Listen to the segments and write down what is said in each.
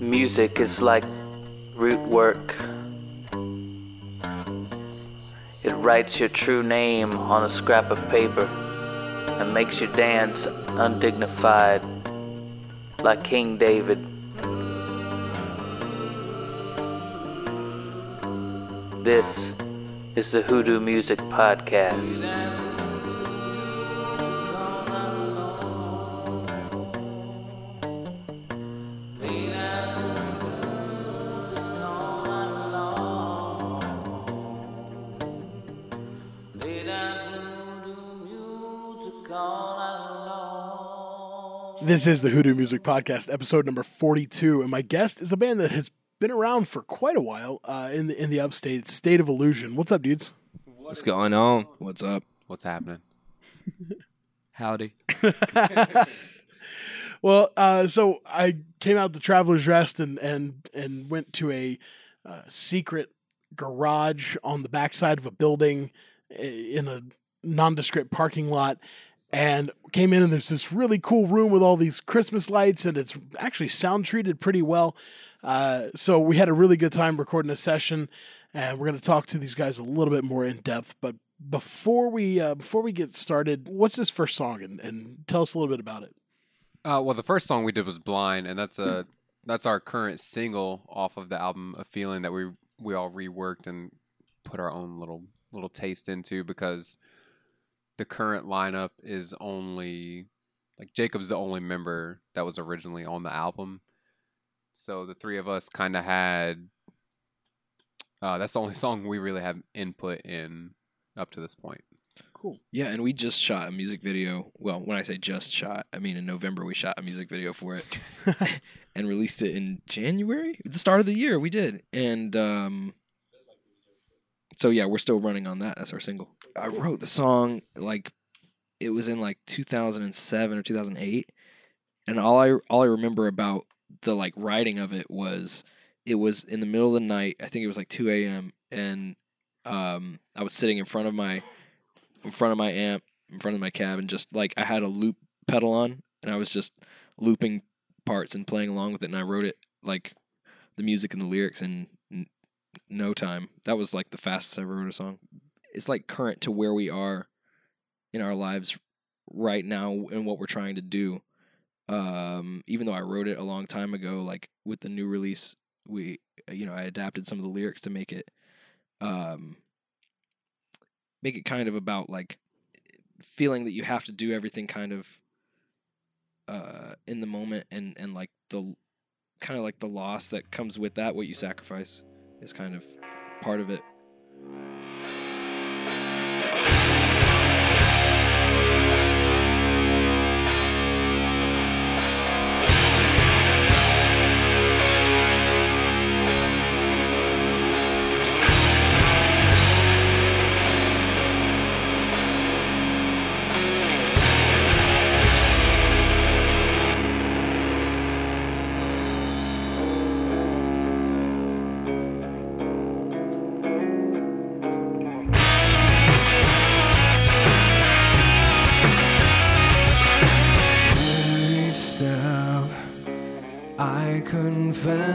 Music is like root work. It writes your true name on a scrap of paper and makes you dance undignified like King David. This is the Hoodoo Music Podcast. This is the Hoodoo Music Podcast, episode number 42, and my guest is a band that has been around for quite a while uh, in the in the upstate. It's State of Illusion. What's up, dudes? What's going on? What's up? What's happening? Howdy. Well, uh, so I came out the Traveler's Rest and and and went to a uh, secret garage on the backside of a building in a nondescript parking lot. And came in and there's this really cool room with all these Christmas lights and it's actually sound treated pretty well. Uh, so we had a really good time recording a session, and we're going to talk to these guys a little bit more in depth. But before we uh, before we get started, what's this first song and, and tell us a little bit about it. Uh, well, the first song we did was "Blind," and that's a that's our current single off of the album "Aphelion" that we we all reworked and put our own little little taste into because the current lineup is only like Jacob's the only member that was originally on the album, so the three of us kind of had. Uh, that's the only song we really have input in up to this point. Cool. Yeah, and we just shot a music video. Well, when I say just shot, I mean in November we shot a music video for it and released it in January. The start of the year we did. And um so yeah, we're still running on that. That's our single. I wrote the song like it was in like 2007 or 2008. And all I all I remember about the like writing of it was it was in the middle of the night. I think it was like 2 a.m. and um I was sitting in front of my in front of my amp, in front of my cab, and just like I had a loop pedal on, and I was just looping parts and playing along with it, and I wrote it like the music and the lyrics in n- no time. That was like the fastest I ever wrote a song. It's like current to where we are in our lives right now and what we're trying to do. Um, even though I wrote it a long time ago, like with the new release, we you know I adapted some of the lyrics to make it um make it kind of about like feeling that you have to do everything kind of uh in the moment and and like the kind of like the loss that comes with that what you sacrifice is kind of part of it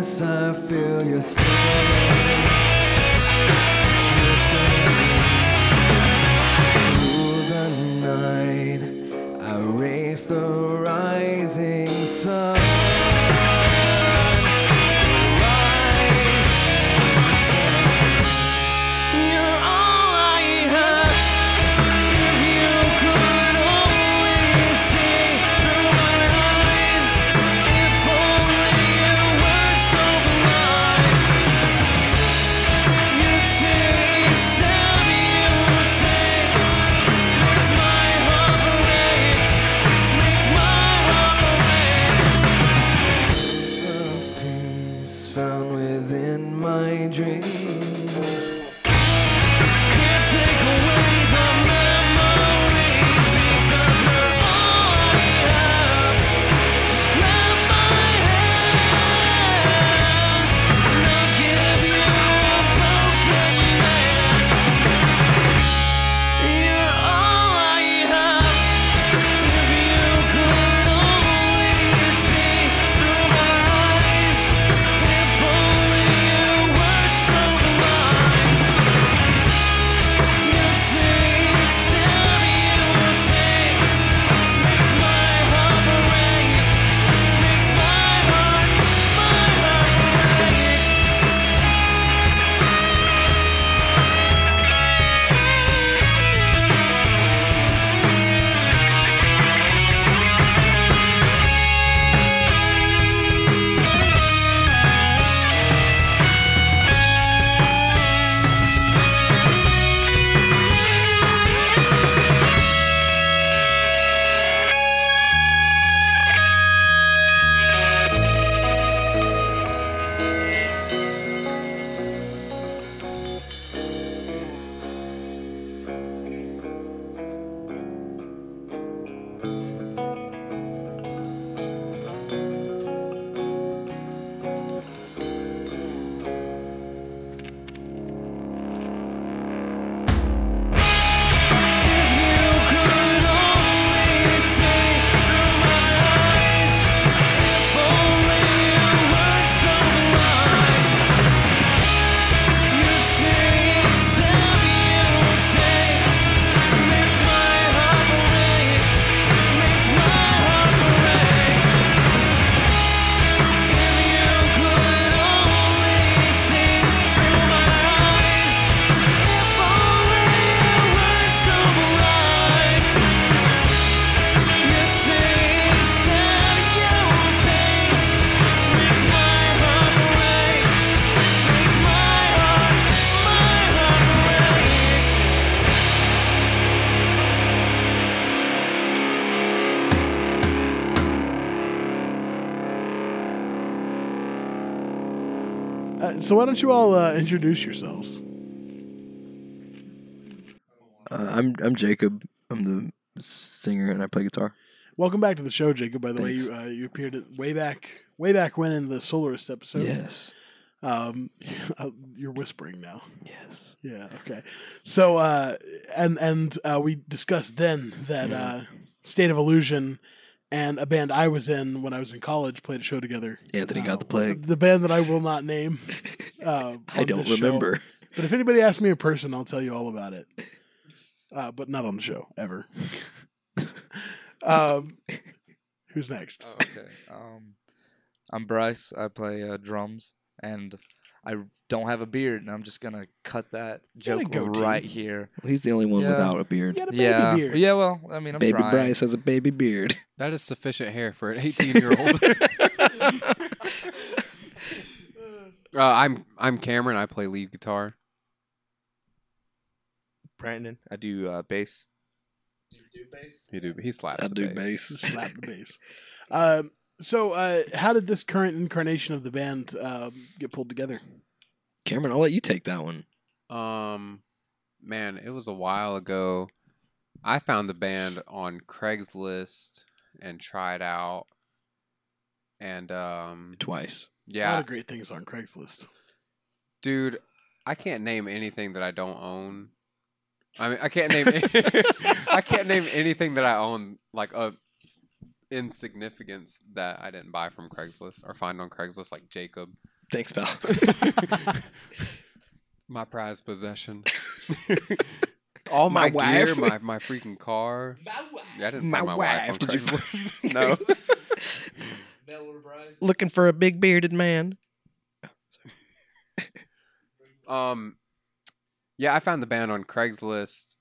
feel within my dreams. So why don't you all uh, introduce yourselves? Uh, I'm I'm Jacob. I'm the singer and I play guitar. Welcome back to the show, Jacob. By the way, you uh, you appeared at, way back way back when in the Solarist episode. yes. Um, uh, you're whispering now. Yes. Yeah. Okay. So, uh, and and uh, we discussed then that uh, State of Illusion and a band I was in when I was in college played a show together. Anthony Uh, got the plague. The band that I will not name. Uh, I don't this show. remember. But if anybody asks me in person, I'll tell you all about it. Uh, but not on the show ever. um, who's next? Oh, okay. Um, I'm Bryce. I play uh, drums, and I don't have a beard, and I'm just gonna cut that joke goatee. right here. He's the only one Yeah. without a You beard. got a baby yeah, beard. yeah. Well, I mean, I'm Baby trying. Bryce has a baby beard. That is sufficient hair for an 18 year old. uh, I'm I'm Cameron. I play lead guitar. Brandon. I do uh, bass. You do bass. He do he slaps. I the do bass. bass. Slap the bass. Um, so, uh, how did this current incarnation of the band um, get pulled together? Cameron, I'll let you take that one. Um, man, it was a while ago. I found the band on Craigslist and tried out, and um, Twice. Yeah, a lot of great things on Craigslist. dude, I can't name anything that I don't own. I mean, I can't name I can't name anything that I own like of insignificance that I didn't buy from Craigslist or find on Craigslist, like Jacob. Thanks, pal. my prized possession. All My my, gear, wife. my my freaking car. My Yeah, I didn't My find my wife, wife. on Did you- Craigslist. no. Looking for a big bearded man. Um, yeah, I found the band on Craigslist.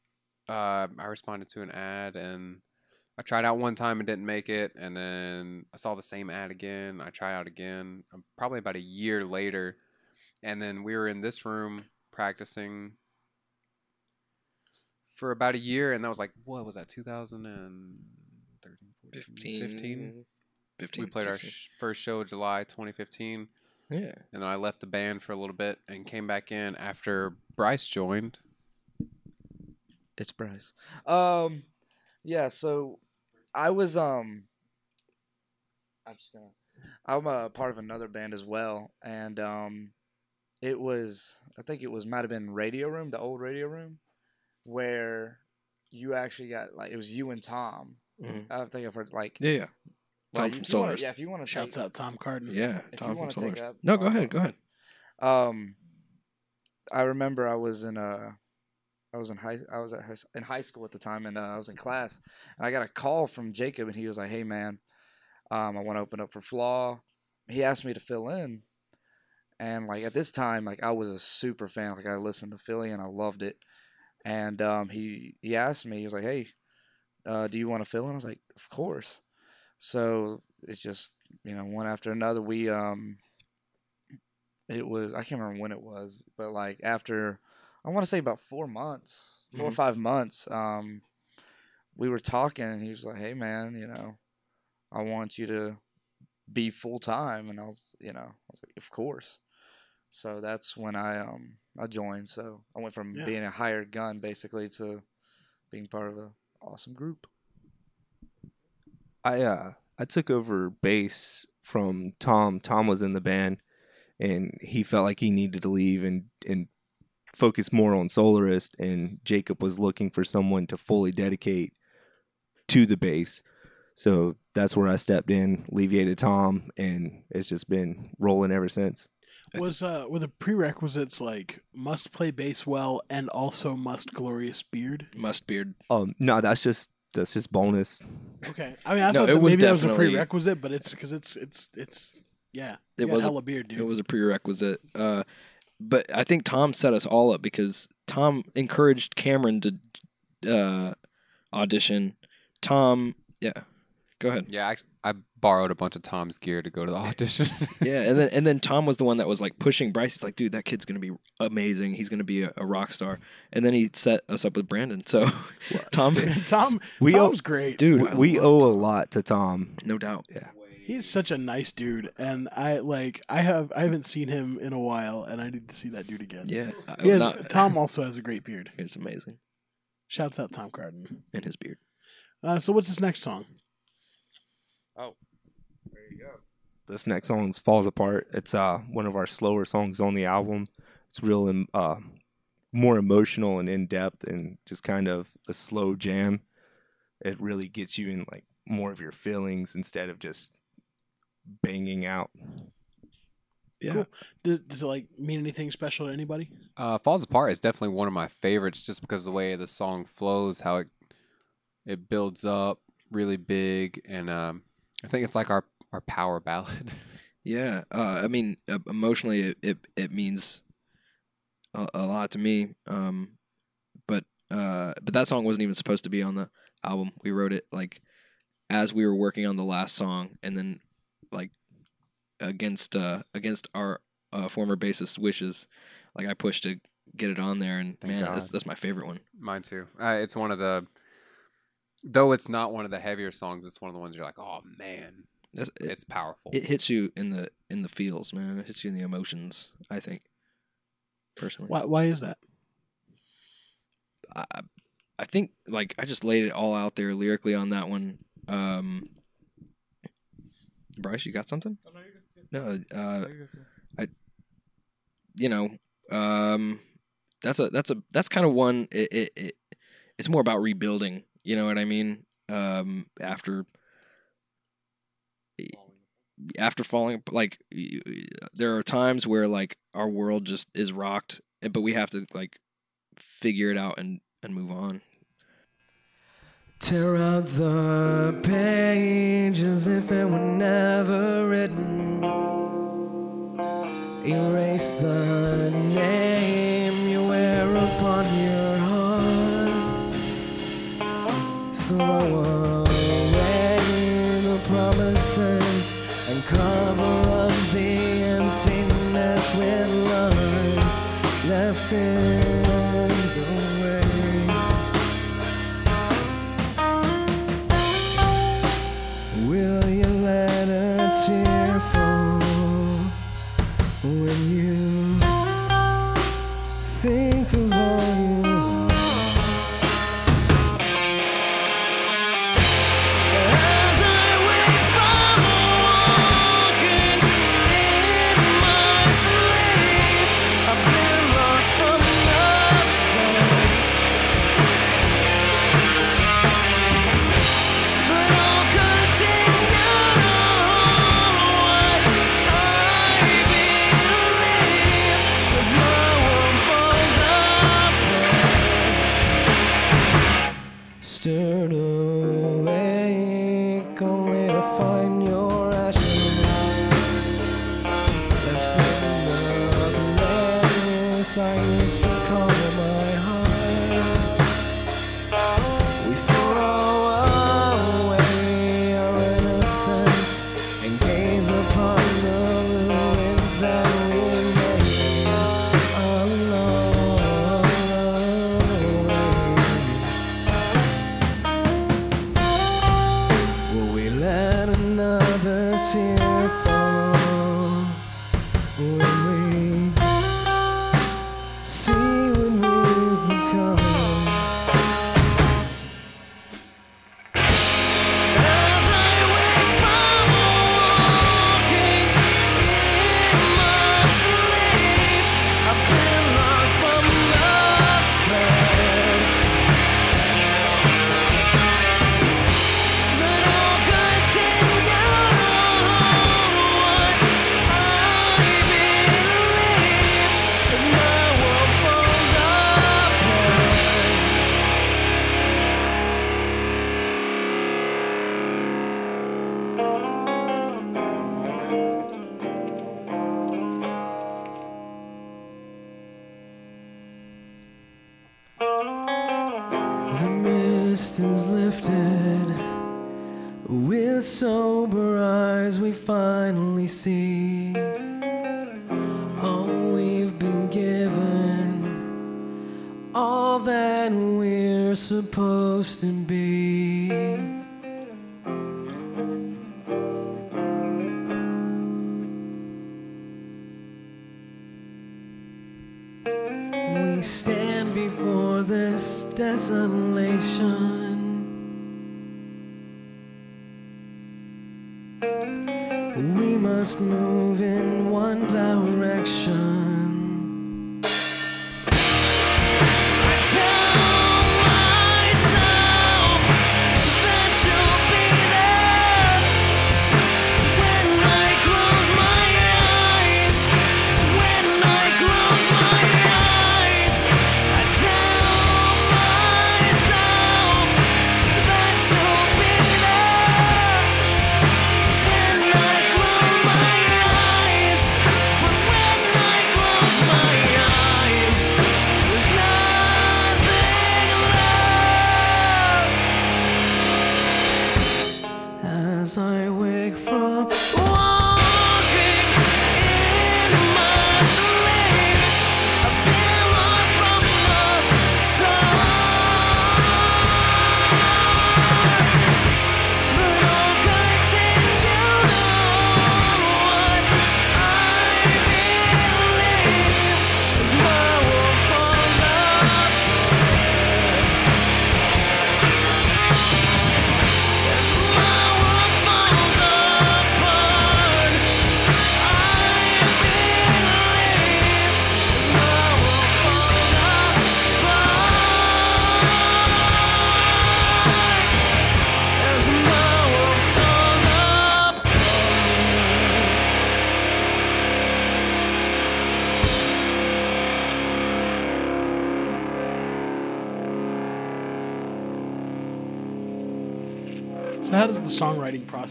Uh, I responded to an ad and I tried out one time and didn't make it, and then I saw the same ad again. I tried out again, um, probably about a year later, and then we were in this room practicing for about a year, and that was like what was that 2013, 14, 15? 15. We played our sh- first show July 2015 Yeah. and then I left the band for a little bit and came back in after Bryce joined. It's Bryce. Um, yeah. So I was um. I'm just gonna. I'm a part of another band as well, and um, it was I think it was might have been Radio Room, the old Radio Room, where you actually got like it was you and Tom. Mhm. I think I've heard like Yeah, yeah. well, Tom you- from if you. Yeah, if you want to Shouts out Tom Carden. Yeah. If you Tom from wanna take up, No, go ahead. Go ahead. Um, I remember I was in a, I was in high, I was at high, in high school at the time, and uh, I was in class, and I got a call from Jacob, and he was like, "Hey, man, um, I want to open up for Flaw." He asked me to fill in, and like at this time, like I was a super fan. Like I listened to Philly, and I loved it. And um, he he asked me, he was like, "Hey, uh, do you want to fill in?" I was like, "Of course." So it's just you know one after another. We um it was I can't remember when it was, but like after I want to say about four months, 4 or Mhm. five months, um, we were talking, and he was like, "Hey, man, you know, I want you to be full time," and I was, you know, I was like, "Of course." So that's when I um I joined. So I went from Yeah. being a hired gun basically to being part of an awesome group. I uh I took over bass from Tom. Tom was in the band, and he felt like he needed to leave and and focus more on Solarist. And Jacob was looking for someone to fully dedicate to the bass. So that's where I stepped in, alleviated Tom, and it's just been rolling ever since. Was uh were the prerequisites like must play bass well and also must glorious beard? Must beard. Um, no, that's just that's just bonus. Okay, I mean I No, thought that maybe that was a prerequisite, but it's because it's it's it's yeah. It was a- hella beard, dude. It was a prerequisite. Uh, but I think Tom set us all up because Tom encouraged Cameron to uh, audition. Tom, yeah, go ahead. Yeah, I, I borrowed a bunch of Tom's gear to go to the audition. Yeah, and then and then Tom was the one that was like pushing Bryce. He's like, dude, that kid's gonna be amazing. He's gonna be a, a rock star. And then he set us up with Brandon. So Tom, Tom We owe- great. dude, we, we love owe a lot to Tom. no doubt. He's such a nice dude, and I like. I have. I haven't seen him in a while, and I need to see that dude again. Yeah, He has, not- Tom also has a great beard. It's amazing, Shouts out Tom Carden. and his beard. Uh, so what's this next song? Oh. there you go. This next song is "Falls Apart." It's uh one of our slower songs on the album. It's real um, uh more emotional and in depth, and just kind of a slow jam. It really gets you in like more of your feelings instead of just banging out. Yeah, Cool. Does, does it like mean anything special to anybody? Uh, Falls Apart is definitely one of my favorites just because the way the song flows, how it it builds up really big, and um, I think it's like our our power ballad. Yeah, uh, I mean, uh, emotionally, it, it it means a, a lot to me. Um, but uh, but that song wasn't even supposed to be on the album. We wrote it like as we were working on the last song, and then like against uh against our uh, former bassist wishes, like I pushed to get it on there, and Thank man, that's, that's my favorite one. Mine too. Uh, it's one of the though it's not one of the heavier songs. It's one of the ones you're like, oh man, That's, it, it's powerful. it hits you in the in the feels, man. It hits you in the emotions. I think personally. Why? Why is that? I I think like I just laid it all out there lyrically on that one. Um, Bryce, you got something? No, uh, I, you know, um, that's a that's a that's kind of one. It, it, it it's more about rebuilding. You know what I mean? Um, after after falling, like there are times where like our world just is rocked, and- but we have to like figure it out and and move on. Tear out the page as if it were never written. Erase the name you wear upon your heart. Throw away the promises and cover up the emptiness with lines left in we stand before this desolation. We must move in one direction.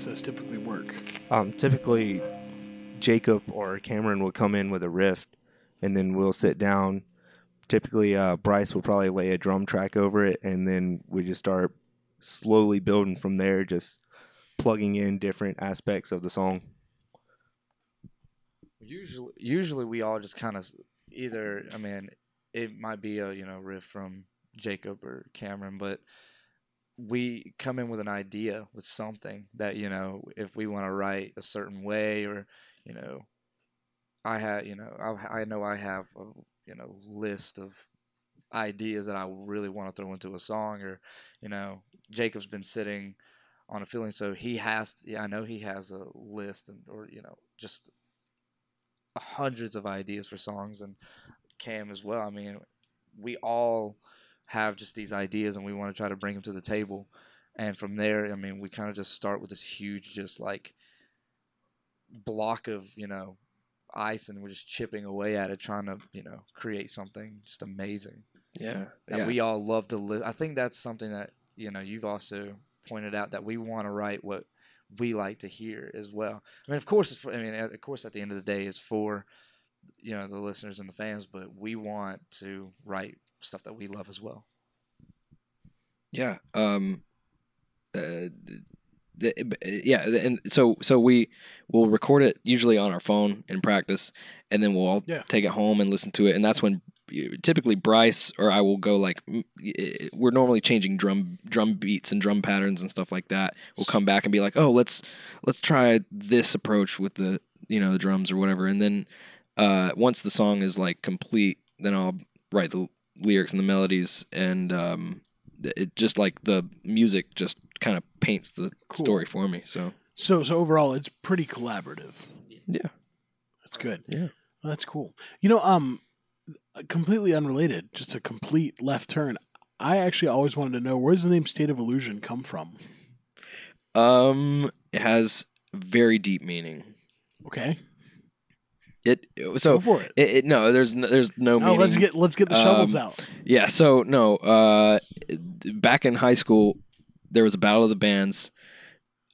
Process typically work? Um, typically, Jacob or Cameron will come in with a riff, and then we'll sit down. Typically, uh, Bryce will probably lay a drum track over it, and then we just start slowly building from there, just plugging in different aspects of the song. Usually, usually we all just kind of either. I mean, it might be a you know riff from Jacob or Cameron, but we come in with an idea with something that you know if we want to write a certain way or you know I had you know I, I know I have a you know list of ideas that I really want to throw into a song or you know Jacob's been sitting on a feeling so he has yeah I know he has a list and or you know just hundreds of ideas for songs and Cam as well. I mean we all have just these ideas and we want to try to bring them to the table and from there I mean we kind of just start with this huge just like block of you know ice and we're just chipping away at it trying to you know create something just amazing Yeah. that yeah. we all love to live. I think that's something that you know you've also pointed out that we want to write what we like to hear as well. I mean, of course, it's for, I mean, of course, at the end of the day, it's for you know the listeners and the fans, but we want to write stuff that we love as well. Yeah. Um. Uh, the, yeah, and so so we will record it usually on our phone in practice, and then we'll all Yeah. take it home and listen to it, and that's when typically Bryce or I will go like we're normally changing drum drum beats and drum patterns and stuff like that. We'll come back and be like, oh, let's let's try this approach with the you know the drums or whatever, and then uh, once the song is like complete, then I'll write the lyrics and the melodies and um, it just like the music just kind of paints the Cool. story for me. So So so overall, it's pretty collaborative. yeah, That's good. Yeah. Well, that's cool. You know, um, completely unrelated, just a complete left turn. I actually always wanted to know where does the name State of Illusion come from? um, it has very deep meaning. Okay, It so go for it. it, it no, there's no, there's no Oh, meaning. let's get let's get the shovels Um, out. Yeah, so no, uh back in high school there was a battle of the bands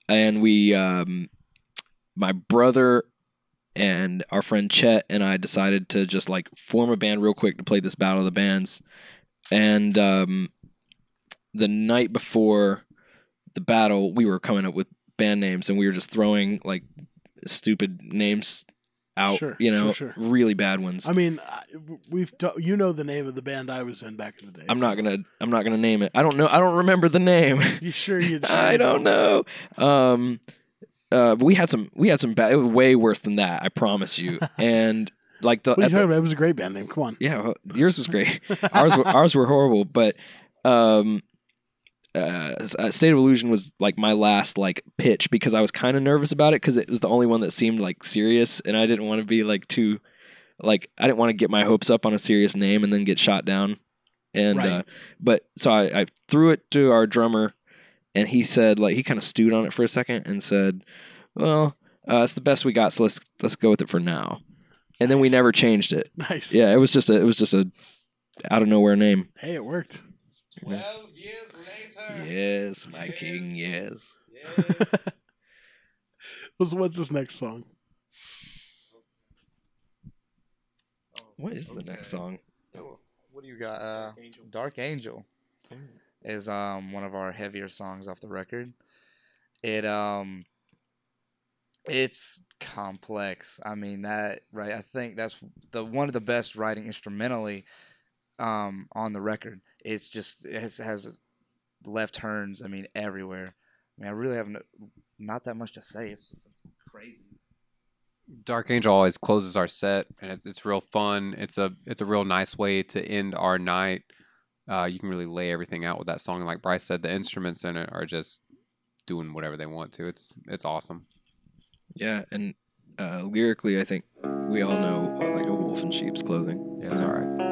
and we um my brother and our friend Chet and I decided to just like form a band real quick to play this battle of the bands. And um the night before the battle, we were coming up with band names and we were just throwing like stupid names out, Sure, you know, sure, sure. really bad ones. I mean, we've t- you know the name of the band I was in back in the day. I'm so- not gonna. I'm not gonna name it. I don't know. I don't remember the name. You sure you? Sure I don't know. Um, uh, we had some. We had some bad. It was way worse than that. I promise you. and like the, What are you at the- about? It was a great band name. Come on. yeah, well, yours was great. ours were, ours were horrible, but um, uh, uh, State of Illusion was like my last like pitch because I was kind of nervous about it because it was the only one that seemed like serious, and I didn't want to be like too like I didn't want to get my hopes up on a serious name and then get shot down. And Right. uh, but so I, I threw it to our drummer, and he said like he kind of stewed on it for a second and said, "Well, uh, it's the best we got, so let's let's go with it for now." And then we never changed it. Nice. Yeah, it was just a it was just a out of nowhere name. Hey, it worked. Twelve years later. Yes, my king. Yes. what's, what's this next song? What is the next song? What do you got? Uh, Dark Angel is um one of our heavier songs off the record. It um it's complex. I mean that right. I think that's the one of the best writing instrumentally um on the record. It's just it has, has left turns. I mean everywhere. I mean I really have no, not that much to say. It's just crazy. Dark Angel always closes our set, and it's it's real fun. It's a it's a real nice way to end our night. Uh, you can really lay everything out with that song. And like Bryce said, the instruments in it are just doing whatever they want to. It's it's awesome. Yeah, and uh, lyrically, I think we all know uh, like a wolf in sheep's clothing. Yeah, it's all right.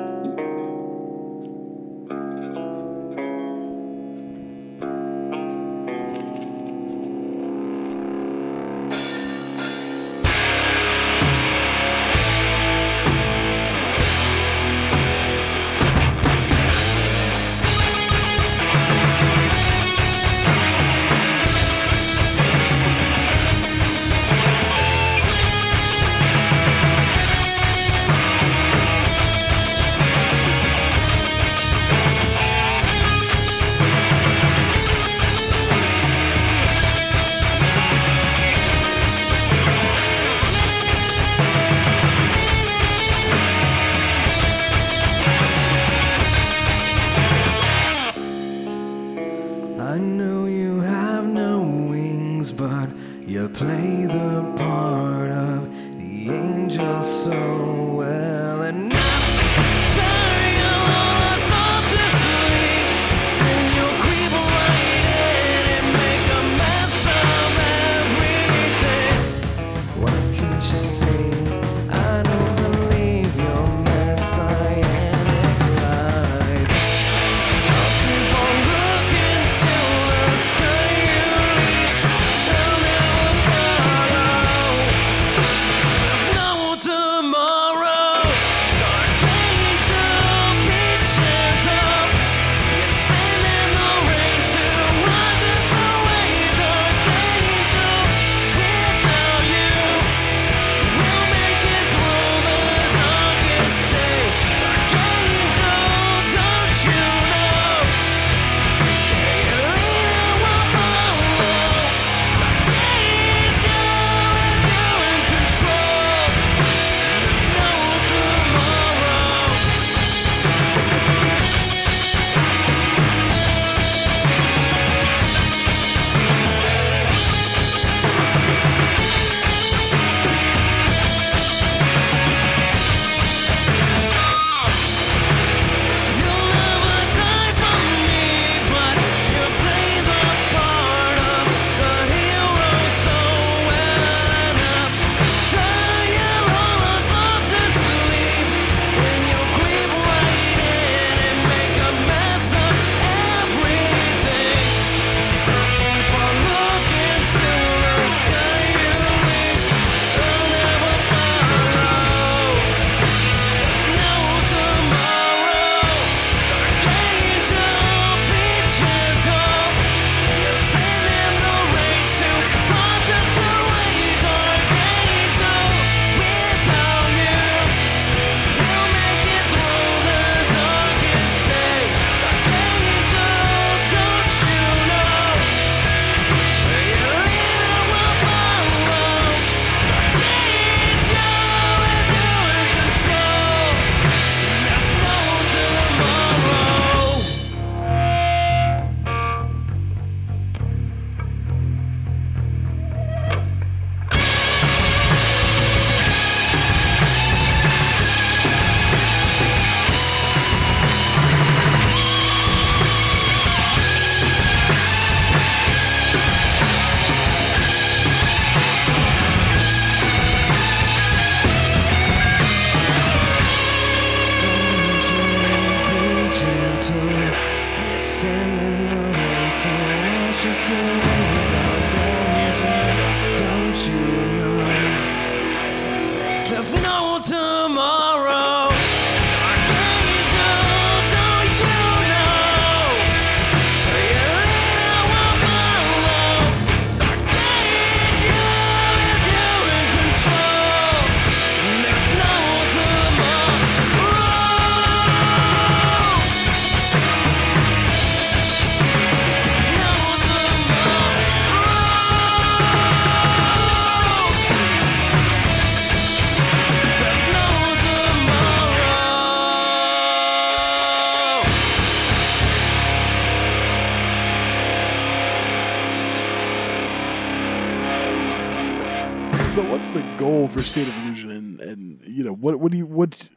State of Illusion, and, and you know what what do you what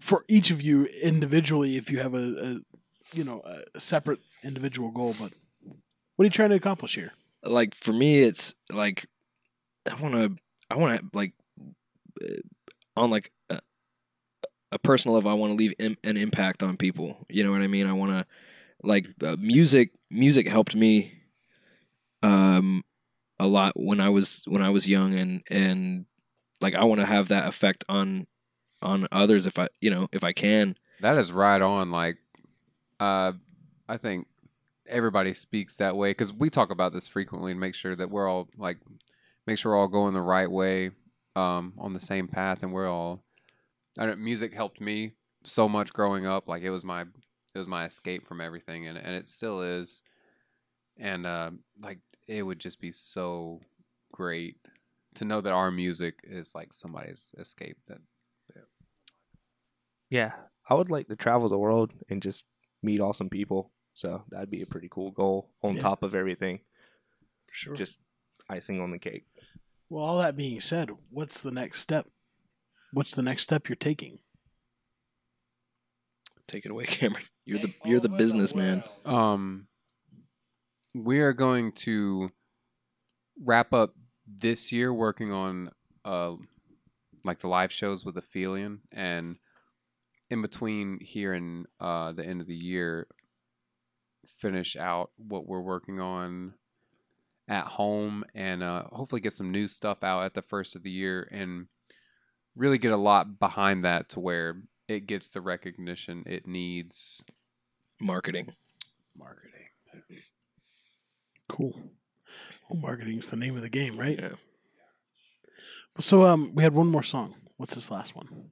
for each of you individually, if you have a, a you know a separate individual goal, but what are you trying to accomplish here? like for me it's like i want to i want to like uh, on like a, a personal level i want to leave Im- an impact on people you know what i mean i want to like uh, music music helped me um a lot when i was when i was young and and like i want to have that effect on on others if i you know if i can That is right on. Like, uh, I think everybody speaks that way because we talk about this frequently and make sure that we're all like, make sure we're all going the right way, um, on the same path, and we're all. I don't, music helped me so much growing up. Like it was my, it was my escape from everything, and and it still is. And uh, like it would just be so great to know that our music is like somebody's escape. That Yeah, I would like to travel the world and just meet awesome people. So that'd be a pretty cool goal on Yeah. top of everything. For sure. Just icing on the cake. well, all that being said, what's the next step? What's the next step you're taking? take it away cameron you're the you're the businessman Um, we are going to wrap up this year working on uh, like the live shows with Aphelion, and in between here and uh, the end of the year, finish out what we're working on at home, and uh, hopefully get some new stuff out at the first of the year, and really get a lot behind that to where it gets the recognition it needs. marketing Marketing. Cool. Well, marketing's the name of the game, right? Yeah. So, um, we had one more song. What's this last one?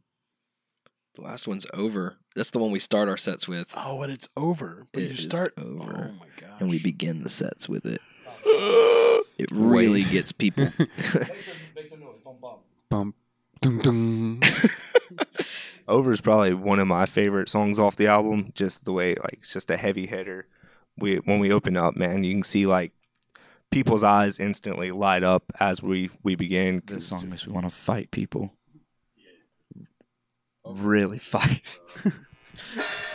The last one's over. That's the one we start our sets with, Oh, and it's over. But It you is start over. Oh my gosh. and we begin the sets with it. It really gets people. Bump. Dum, dum. Over is probably one of my favorite songs off the album. Just the way, like, it's just a heavy hitter. We when we open up, man, you can see like people's eyes instantly light up as we we begin. 'cause This song it's makes me want to fight people. Really fight.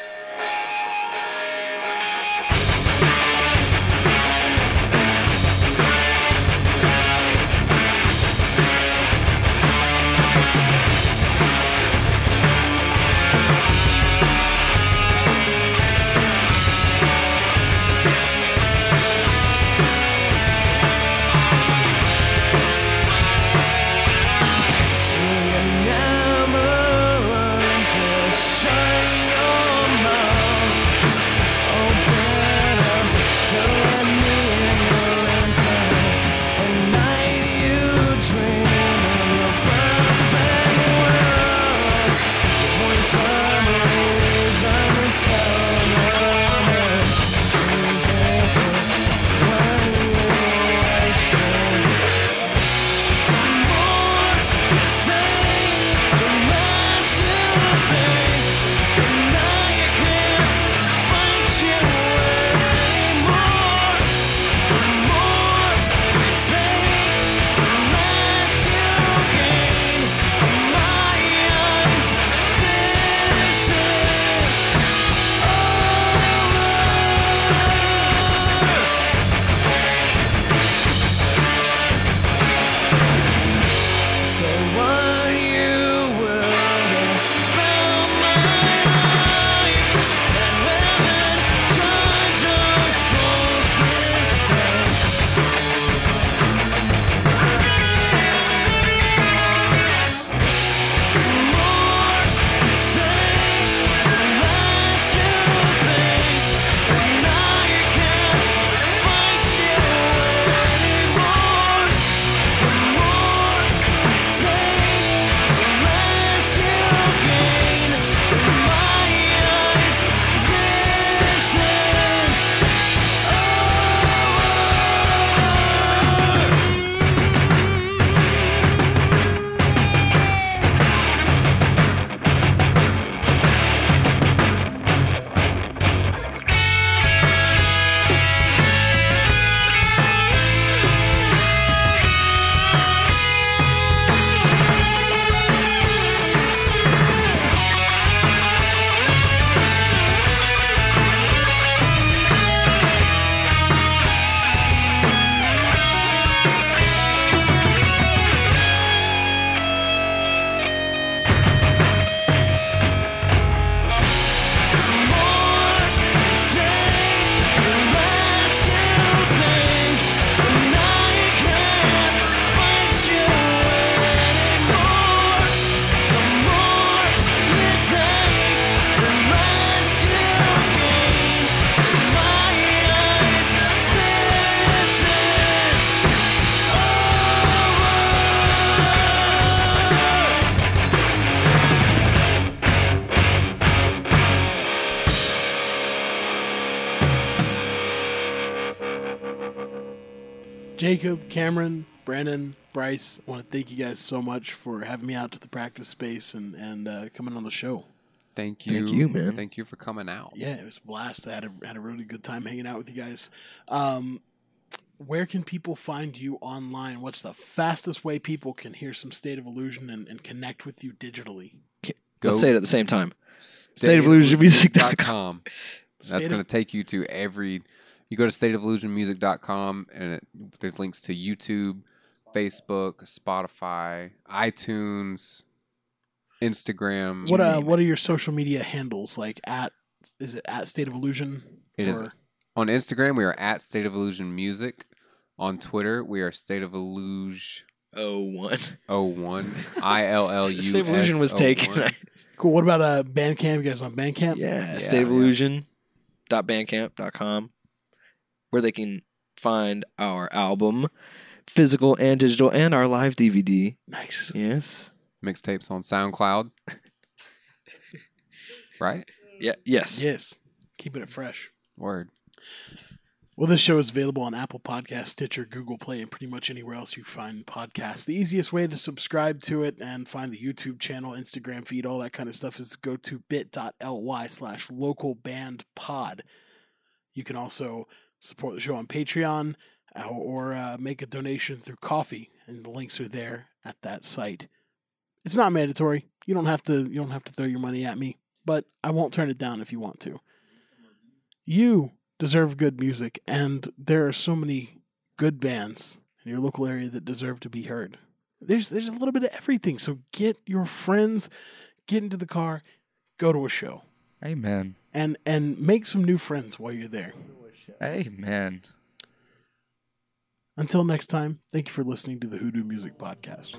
Jacob, Cameron, Brandon, Bryce, I want to thank you guys so much for having me out to the practice space and and uh, coming on the show. Thank you. Thank you, man. Thank you for coming out. Yeah, it was a blast. I had a had a really good time hanging out with you guys. Um, where can people find you online? What's the fastest way people can hear some State of Illusion and, and connect with you digitally? Let's say it at the same time. stateofillusionmusic.com. stateofillusionmusic.com. That's going to take you to every. You go to stateofillusionmusic.com and it, there's links to YouTube, Facebook, Spotify, iTunes, Instagram. What uh what are your social media handles like at is it at State of Illusion? It is. Or- On Instagram, we are at State of Illusion Music. On Twitter, we are State of Illusion Oh one. 01. I L L U. State of Illusion was taken. Cool. What about uh Bandcamp? You guys on Bandcamp? yeah, Yeah, State of yeah. Dot bandcamp.com where they can find our album, physical and digital, and our live DVD. Nice. Yes. Mixtapes on SoundCloud. right? Yeah. Yes. Yes. Keeping it fresh. Word. Well, this show is available on Apple Podcast, Stitcher, Google Play, and pretty much anywhere else you find podcasts. The easiest way to subscribe to it and find the YouTube channel, Instagram feed, all that kind of stuff is to go to bit.ly slash local band pod. You can also support the show on Patreon uh, or uh, make a donation through Ko-fi, and the links are there at that site. It's not mandatory. You don't have to you don't have to throw your money at me, but I won't turn it down if you want to. You deserve good music, and there are so many good bands in your local area that deserve to be heard. There's there's a little bit of everything. So get your friends, get into the car, go to a show, Amen. and and make some new friends while you're there. Amen. Until next time, thank you for listening to the Hoodoo Music Podcast.